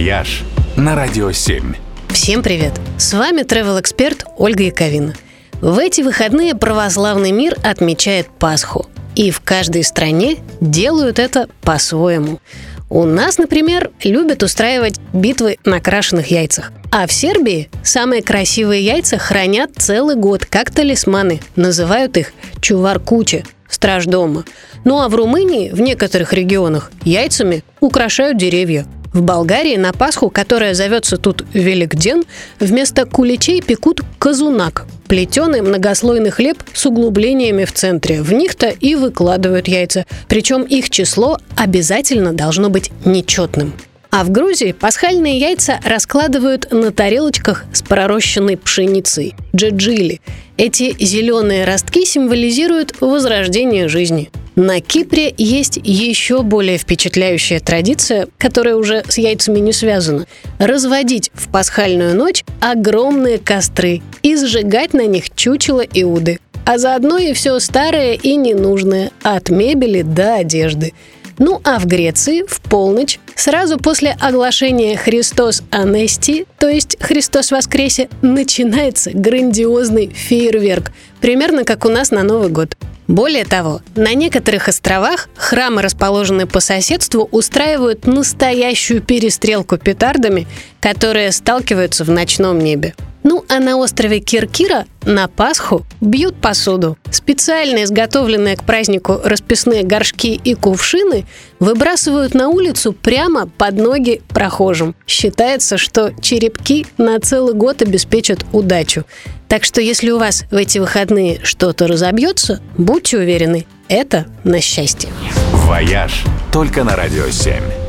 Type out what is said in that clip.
«Вояж» на Радио 7. Всем привет! С вами travel эксперт Ольга Яковина. В эти выходные православный мир отмечает Пасху. И в каждой стране делают это по-своему. У нас, например, любят устраивать битвы на крашеных яйцах. А в Сербии самые красивые яйца хранят целый год, как талисманы. Называют их чуваркучи – страж дома. Ну а в Румынии, в некоторых регионах, яйцами украшают деревья. В Болгарии на Пасху, которая зовется тут Великден, вместо куличей пекут казунак – плетеный многослойный хлеб с углублениями в центре. В них-то и выкладывают яйца. Причем их число обязательно должно быть нечетным. А в Грузии пасхальные яйца раскладывают на тарелочках с пророщенной пшеницей – джеджили. Эти зеленые ростки символизируют возрождение жизни. На Кипре есть еще более впечатляющая традиция, которая уже с яйцами не связана. Разводить в пасхальную ночь огромные костры и сжигать на них чучело Иуды. А заодно и все старое и ненужное, от мебели до одежды – ну а в Греции в полночь, сразу после оглашения «Христос Анести», то есть «Христос воскресе», начинается грандиозный фейерверк, примерно как у нас на Новый год. Более того, на некоторых островах храмы, расположенные по соседству, устраивают настоящую перестрелку петардами, которые сталкиваются в ночном небе. Ну а на острове Киркира на Пасху бьют посуду. Специально изготовленные к празднику расписные горшки и кувшины выбрасывают на улицу прямо под ноги прохожим. Считается, что черепки на целый год обеспечат удачу. Так что если у вас в эти выходные что-то разобьется, будьте уверены, это на счастье. «Вояж» только на Радио 7.